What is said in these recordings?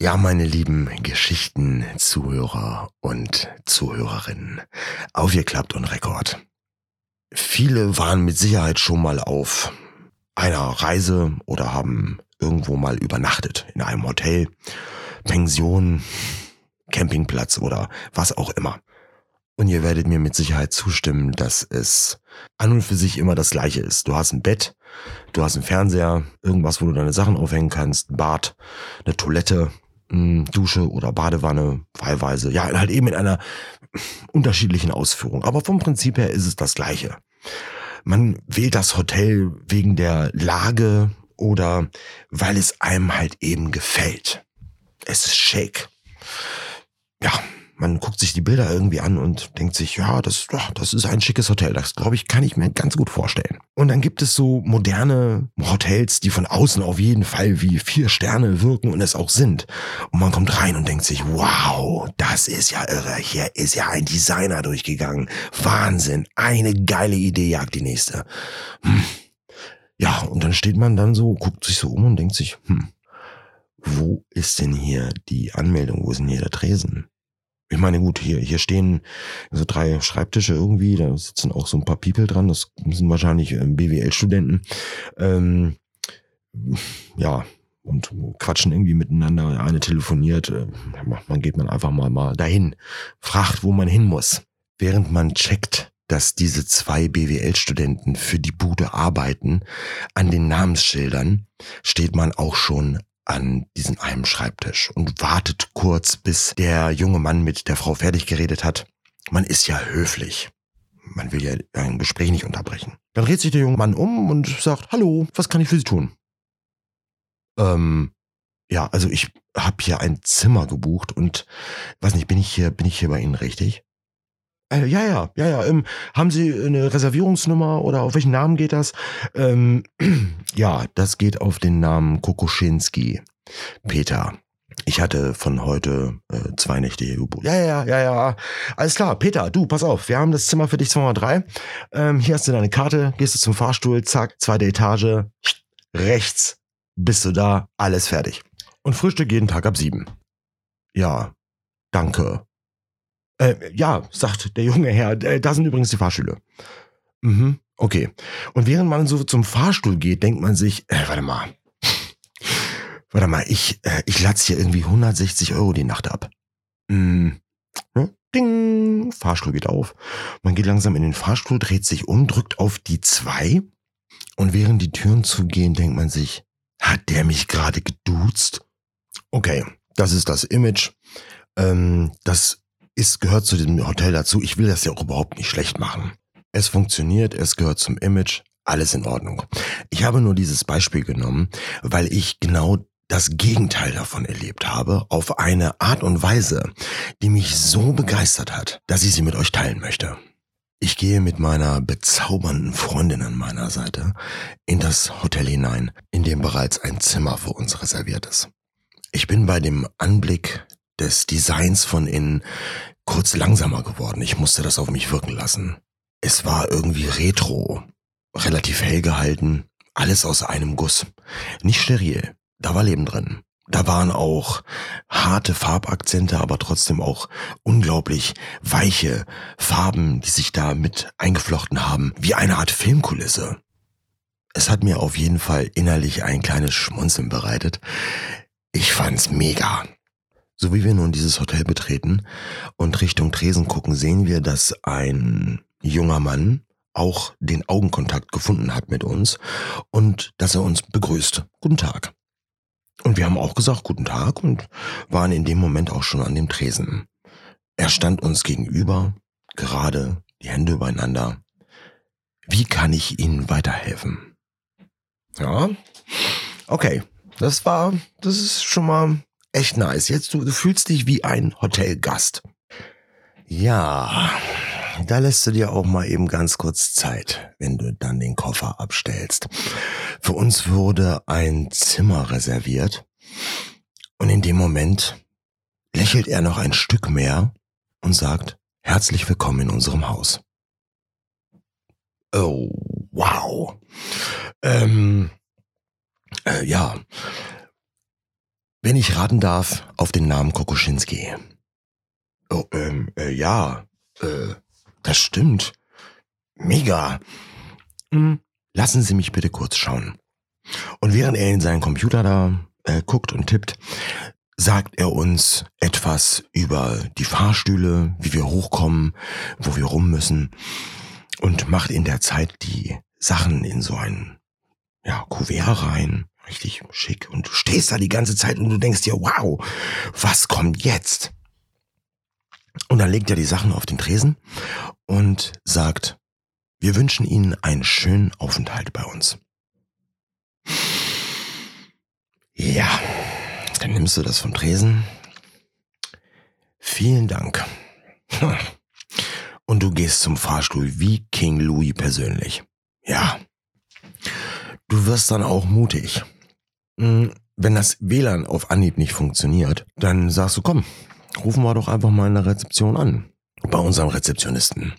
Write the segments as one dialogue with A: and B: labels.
A: Ja, meine lieben Geschichten-Zuhörer und Zuhörerinnen, aufgeklappt und Rekord. Viele waren mit Sicherheit schon mal auf einer Reise oder haben irgendwo mal übernachtet in einem Hotel, Pension, Campingplatz oder was auch immer. Und ihr werdet mir mit Sicherheit zustimmen, dass es an und für sich immer das gleiche ist. Du hast ein Bett, du hast einen Fernseher, irgendwas, wo du deine Sachen aufhängen kannst, ein Bad, eine Toilette, Dusche oder Badewanne, wahlweise. Ja, halt eben in einer unterschiedlichen Ausführung. Aber vom Prinzip her ist es das Gleiche. Man wählt das Hotel wegen der Lage oder weil es einem halt eben gefällt. Es ist schick. Ja, man guckt sich die Bilder irgendwie an und denkt sich, ja, das, das ist ein schickes Hotel. Das, glaube ich, kann ich mir ganz gut vorstellen. Und dann gibt es so moderne Hotels, die von außen auf jeden Fall wie vier Sterne wirken und es auch sind. Und man kommt rein und denkt sich, wow, das ist ja irre. Hier ist ja ein Designer durchgegangen. Wahnsinn. Eine geile Idee jagt die nächste. Hm. Ja, und dann steht man dann so, guckt sich so um und denkt sich, hm, wo ist denn hier die Anmeldung? Wo ist denn hier der Tresen? Ich meine, gut, hier, hier stehen so drei Schreibtische irgendwie, da sitzen auch so ein paar People dran, das sind wahrscheinlich ähm, BWL-Studenten. Ähm, ja, und quatschen irgendwie miteinander. Eine telefoniert, äh, man geht man einfach mal, mal dahin, fragt, wo man hin muss. Während man checkt, dass diese zwei BWL-Studenten für die Bude arbeiten, an den Namensschildern steht man auch schon an diesen einem Schreibtisch und wartet kurz, bis der junge Mann mit der Frau fertig geredet hat. Man ist ja höflich. Man will ja ein Gespräch nicht unterbrechen. Dann dreht sich der junge Mann um und sagt, hallo, was kann ich für Sie tun? Ähm, ja, also ich habe hier ein Zimmer gebucht und weiß nicht, bin ich hier, bin ich hier bei Ihnen richtig? Äh, ja, ja, ja, ja. Ähm, haben Sie eine Reservierungsnummer oder auf welchen Namen geht das? Ähm, ja, das geht auf den Namen Kokoschinski. Peter. Ich hatte von heute äh, zwei Nächte hier gebucht. Ja, ja, ja, ja. Alles klar, Peter, du, pass auf. Wir haben das Zimmer für dich 203. Ähm, hier hast du deine Karte, gehst du zum Fahrstuhl, zack, zweite Etage, rechts, bist du da, alles fertig. Und Frühstück jeden Tag ab sieben. Ja, danke. Äh, ja, sagt der junge Herr, äh, da sind übrigens die Fahrstühle. Mhm, okay. Und während man so zum Fahrstuhl geht, denkt man sich, äh, warte mal, warte mal, ich, äh, ich latz hier irgendwie 160 Euro die Nacht ab. Mhm. Ding, Fahrstuhl geht auf. Man geht langsam in den Fahrstuhl, dreht sich um, drückt auf die zwei. Und während die Türen zugehen, denkt man sich, hat der mich gerade geduzt? Okay, das ist das Image. Ähm, das ist, gehört zu diesem Hotel dazu. Ich will das ja auch überhaupt nicht schlecht machen. Es funktioniert, es gehört zum Image, alles in Ordnung. Ich habe nur dieses Beispiel genommen, weil ich genau das Gegenteil davon erlebt habe, auf eine Art und Weise, die mich so begeistert hat, dass ich sie mit euch teilen möchte. Ich gehe mit meiner bezaubernden Freundin an meiner Seite in das Hotel hinein, in dem bereits ein Zimmer für uns reserviert ist. Ich bin bei dem Anblick des Designs von innen kurz langsamer geworden. Ich musste das auf mich wirken lassen. Es war irgendwie retro, relativ hell gehalten, alles aus einem Guss. Nicht steril, da war Leben drin. Da waren auch harte Farbakzente, aber trotzdem auch unglaublich weiche Farben, die sich da mit eingeflochten haben, wie eine Art Filmkulisse. Es hat mir auf jeden Fall innerlich ein kleines Schmunzeln bereitet. Ich fand's mega. So wie wir nun dieses Hotel betreten und Richtung Tresen gucken, sehen wir, dass ein junger Mann auch den Augenkontakt gefunden hat mit uns und dass er uns begrüßt. Guten Tag. Und wir haben auch gesagt Guten Tag und waren in dem Moment auch schon an dem Tresen. Er stand uns gegenüber, gerade die Hände übereinander. Wie kann ich Ihnen weiterhelfen? Ja, okay. Das war, das ist schon mal echt nice. Jetzt du, du fühlst dich wie ein Hotelgast. Ja, da lässt du dir auch mal eben ganz kurz Zeit, wenn du dann den Koffer abstellst. Für uns wurde ein Zimmer reserviert und in dem Moment lächelt er noch ein Stück mehr und sagt, herzlich willkommen in unserem Haus. Oh, wow. Ähm, äh, ja, Wenn ich raten darf, auf den Namen Kokoschinski. Oh, ähm, äh, ja, äh, das stimmt. Mega. Hm, lassen Sie mich bitte kurz schauen. Und während er in seinen Computer da äh, guckt und tippt, sagt er uns etwas über die Fahrstühle, wie wir hochkommen, wo wir rum müssen und macht in der Zeit die Sachen in so ein ja, Kuvert rein. Richtig schick. Und du stehst da die ganze Zeit und du denkst dir, wow, was kommt jetzt? Und dann legt er die Sachen auf den Tresen und sagt, wir wünschen Ihnen einen schönen Aufenthalt bei uns. Ja, dann nimmst du das vom Tresen. Vielen Dank. Und du gehst zum Fahrstuhl wie King Louis persönlich. Ja. Du wirst dann auch mutig. Hm, wenn das WLAN auf Anhieb nicht funktioniert, dann sagst du, komm, rufen wir doch einfach mal in der Rezeption an. Bei unserem Rezeptionisten.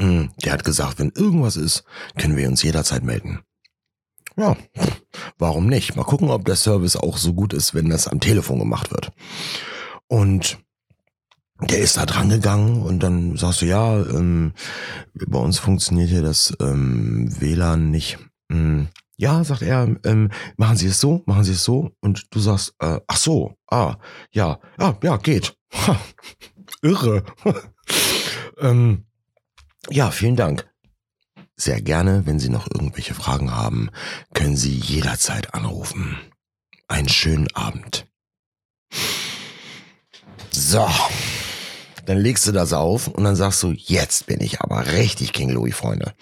A: Hm, der hat gesagt, wenn irgendwas ist, können wir uns jederzeit melden. Ja, warum nicht? Mal gucken, ob der Service auch so gut ist, wenn das am Telefon gemacht wird. Und der ist da dran gegangen und dann sagst du, ja, ähm, bei uns funktioniert hier das ähm, WLAN nicht. Hm, ja, sagt er, ähm, machen Sie es so, machen Sie es so. Und du sagst, äh, ach so, ah, ja, ja, ja, geht. Irre. ähm, ja, vielen Dank. Sehr gerne, wenn Sie noch irgendwelche Fragen haben, können Sie jederzeit anrufen. Einen schönen Abend. So, dann legst du das auf und dann sagst du, jetzt bin ich aber richtig King Louis, Freunde.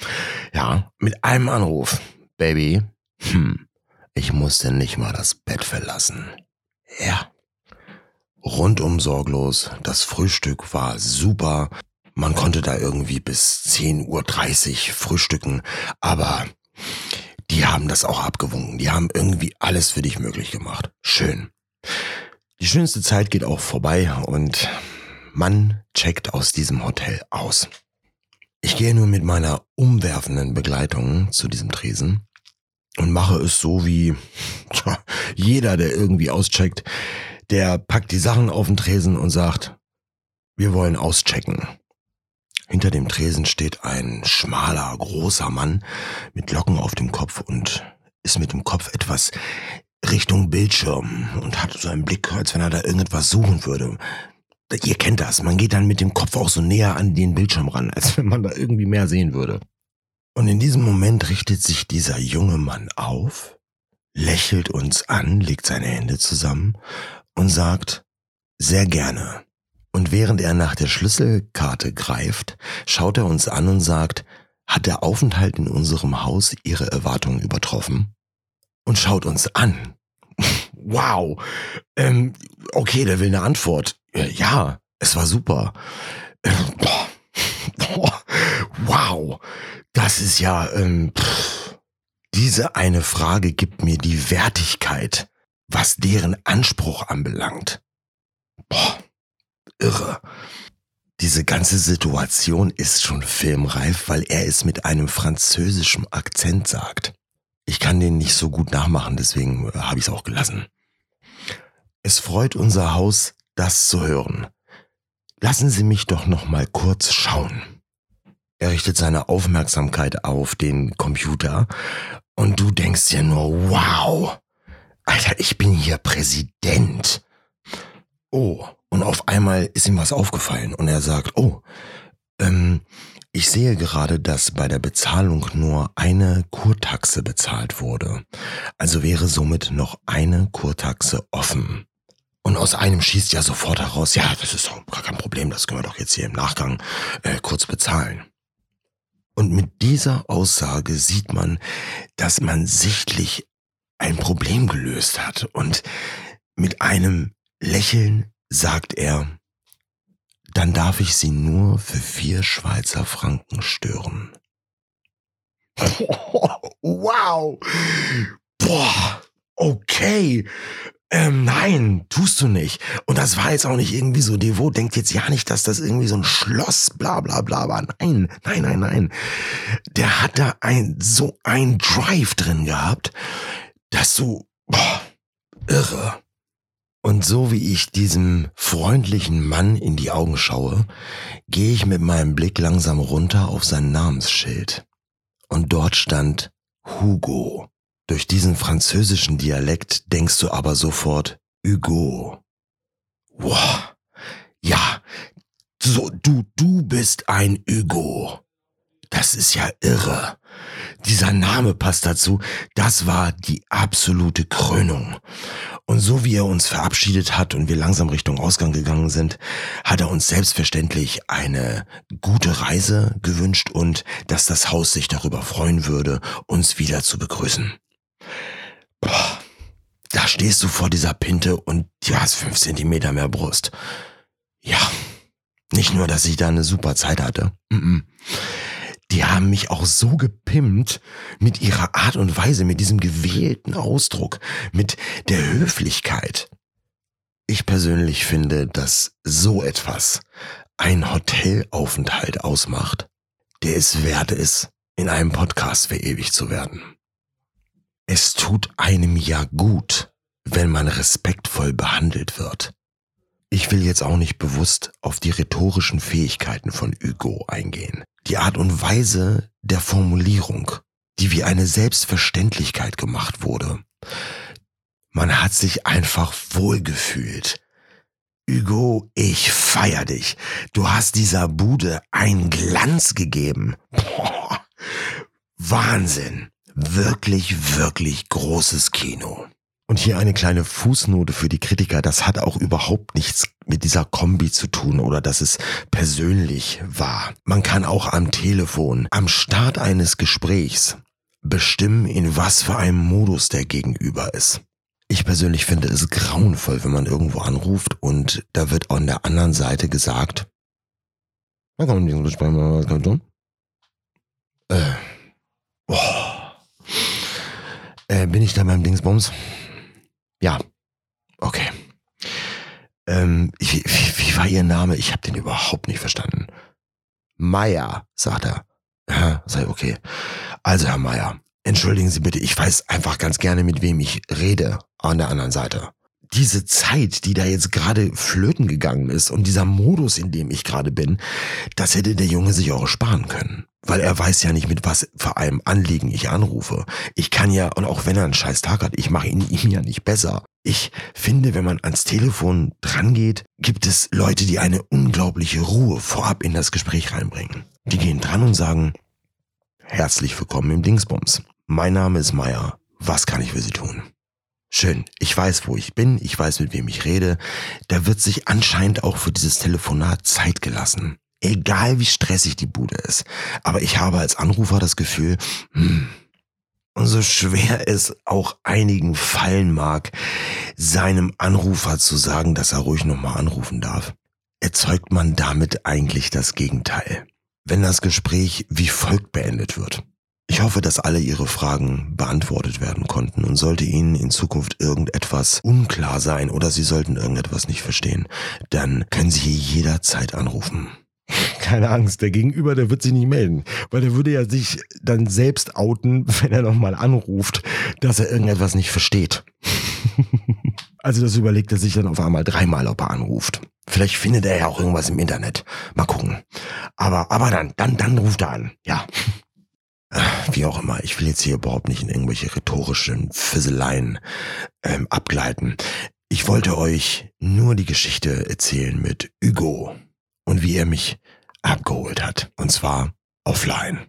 A: Ja, mit einem Anruf. Baby, hm, ich musste nicht mal das Bett verlassen. Ja. Rundum sorglos, das Frühstück war super, man konnte da irgendwie bis 10.30 Uhr frühstücken, aber die haben das auch abgewunken. Die haben irgendwie alles für dich möglich gemacht. Schön. Die schönste Zeit geht auch vorbei und man checkt aus diesem Hotel aus. Ich gehe nur mit meiner umwerfenden Begleitung zu diesem Tresen und mache es so wie tja, jeder, der irgendwie auscheckt, der packt die Sachen auf den Tresen und sagt, wir wollen auschecken. Hinter dem Tresen steht ein schmaler, großer Mann mit Locken auf dem Kopf und ist mit dem Kopf etwas Richtung Bildschirm und hat so einen Blick, als wenn er da irgendetwas suchen würde. Ihr kennt das, man geht dann mit dem Kopf auch so näher an den Bildschirm ran, als wenn man da irgendwie mehr sehen würde. Und in diesem Moment richtet sich dieser junge Mann auf, lächelt uns an, legt seine Hände zusammen und sagt, sehr gerne. Und während er nach der Schlüsselkarte greift, schaut er uns an und sagt, hat der Aufenthalt in unserem Haus Ihre Erwartungen übertroffen? Und schaut uns an. wow. Ähm, okay, der will eine Antwort. Äh, ja, es war super. Äh, wow. Das ist ja, ähm, pff. diese eine Frage gibt mir die Wertigkeit, was deren Anspruch anbelangt. Boah irre. Diese ganze Situation ist schon filmreif, weil er es mit einem französischen Akzent sagt. Ich kann den nicht so gut nachmachen, deswegen äh, habe ich es auch gelassen. Es freut unser Haus, das zu hören. Lassen Sie mich doch noch mal kurz schauen. Er richtet seine Aufmerksamkeit auf den Computer und du denkst dir nur, wow, Alter, ich bin hier Präsident. Oh, und auf einmal ist ihm was aufgefallen und er sagt, oh, ähm, ich sehe gerade, dass bei der Bezahlung nur eine Kurtaxe bezahlt wurde. Also wäre somit noch eine Kurtaxe offen. Und aus einem schießt ja sofort heraus, ja, das ist doch gar kein Problem, das können wir doch jetzt hier im Nachgang äh, kurz bezahlen. Und mit dieser Aussage sieht man, dass man sichtlich ein Problem gelöst hat und mit einem Lächeln sagt er, dann darf ich Sie nur für vier Schweizer Franken stören. Wow! Boah! Okay! Ähm, nein, tust du nicht. Und das war jetzt auch nicht irgendwie so devot. Denkt jetzt ja nicht, dass das irgendwie so ein Schloss, bla bla bla war. Nein, nein, nein, nein. Der hat da ein, so ein Drive drin gehabt, dass du, boah, irre. Und so wie ich diesem freundlichen Mann in die Augen schaue, gehe ich mit meinem Blick langsam runter auf sein Namensschild. Und dort stand Hugo. Durch diesen französischen Dialekt denkst du aber sofort Hugo. Wow. Ja, so, du, du bist ein Hugo. Das ist ja irre. Dieser Name passt dazu. Das war die absolute Krönung. Und so wie er uns verabschiedet hat und wir langsam Richtung Ausgang gegangen sind, hat er uns selbstverständlich eine gute Reise gewünscht und dass das Haus sich darüber freuen würde, uns wieder zu begrüßen. Boah, da stehst du vor dieser Pinte und du hast fünf Zentimeter mehr Brust. Ja, nicht nur, dass ich da eine super Zeit hatte. Die haben mich auch so gepimmt mit ihrer Art und Weise, mit diesem gewählten Ausdruck, mit der Höflichkeit. Ich persönlich finde, dass so etwas ein Hotelaufenthalt ausmacht, der es wert ist, in einem Podcast verewigt zu werden. Es tut einem ja gut, wenn man respektvoll behandelt wird. Ich will jetzt auch nicht bewusst auf die rhetorischen Fähigkeiten von Hugo eingehen. Die Art und Weise der Formulierung, die wie eine Selbstverständlichkeit gemacht wurde. Man hat sich einfach wohlgefühlt. Hugo, ich feier dich. Du hast dieser Bude einen Glanz gegeben. Boah, Wahnsinn. Wirklich, wirklich großes Kino. Und hier eine kleine Fußnote für die Kritiker. Das hat auch überhaupt nichts mit dieser Kombi zu tun oder dass es persönlich war. Man kann auch am Telefon, am Start eines Gesprächs bestimmen, in was für einem Modus der Gegenüber ist. Ich persönlich finde es grauenvoll, wenn man irgendwo anruft und da wird an der anderen Seite gesagt, na komm, was kann ich tun? Äh, oh. Äh, bin ich da beim Dingsbums? Ja, okay. Ähm, wie, wie, wie war Ihr Name? Ich habe den überhaupt nicht verstanden. Meier, sagt er. Ja, sei okay. Also, Herr Meier, entschuldigen Sie bitte, ich weiß einfach ganz gerne, mit wem ich rede an der anderen Seite diese Zeit, die da jetzt gerade flöten gegangen ist und dieser Modus, in dem ich gerade bin, das hätte der Junge sich auch sparen können. Weil er weiß ja nicht, mit was für einem Anliegen ich anrufe. Ich kann ja, und auch wenn er einen scheiß Tag hat, ich mache ihn ihm ja nicht besser. Ich finde, wenn man ans Telefon drangeht, gibt es Leute, die eine unglaubliche Ruhe vorab in das Gespräch reinbringen. Die gehen dran und sagen, herzlich willkommen im Dingsbums. Mein Name ist Meier. Was kann ich für Sie tun? Schön. Ich weiß, wo ich bin. Ich weiß, mit wem ich rede. Da wird sich anscheinend auch für dieses Telefonat Zeit gelassen. Egal wie stressig die Bude ist. Aber ich habe als Anrufer das Gefühl, hm, und so schwer es auch einigen fallen mag, seinem Anrufer zu sagen, dass er ruhig nochmal anrufen darf, erzeugt man damit eigentlich das Gegenteil. Wenn das Gespräch wie folgt beendet wird. Ich hoffe, dass alle Ihre Fragen beantwortet werden konnten und sollte Ihnen in Zukunft irgendetwas unklar sein oder Sie sollten irgendetwas nicht verstehen, dann können Sie jederzeit anrufen. Keine Angst, der Gegenüber, der wird sich nicht melden, weil der würde ja sich dann selbst outen, wenn er nochmal anruft, dass er irgendetwas nicht versteht. also das überlegt er sich dann auf einmal dreimal, ob er anruft. Vielleicht findet er ja auch irgendwas im Internet. Mal gucken. Aber, aber dann, dann, dann ruft er an. Ja. Wie auch immer, ich will jetzt hier überhaupt nicht in irgendwelche rhetorischen Fisseleien ähm, abgleiten. Ich wollte euch nur die Geschichte erzählen mit Hugo und wie er mich abgeholt hat. Und zwar offline.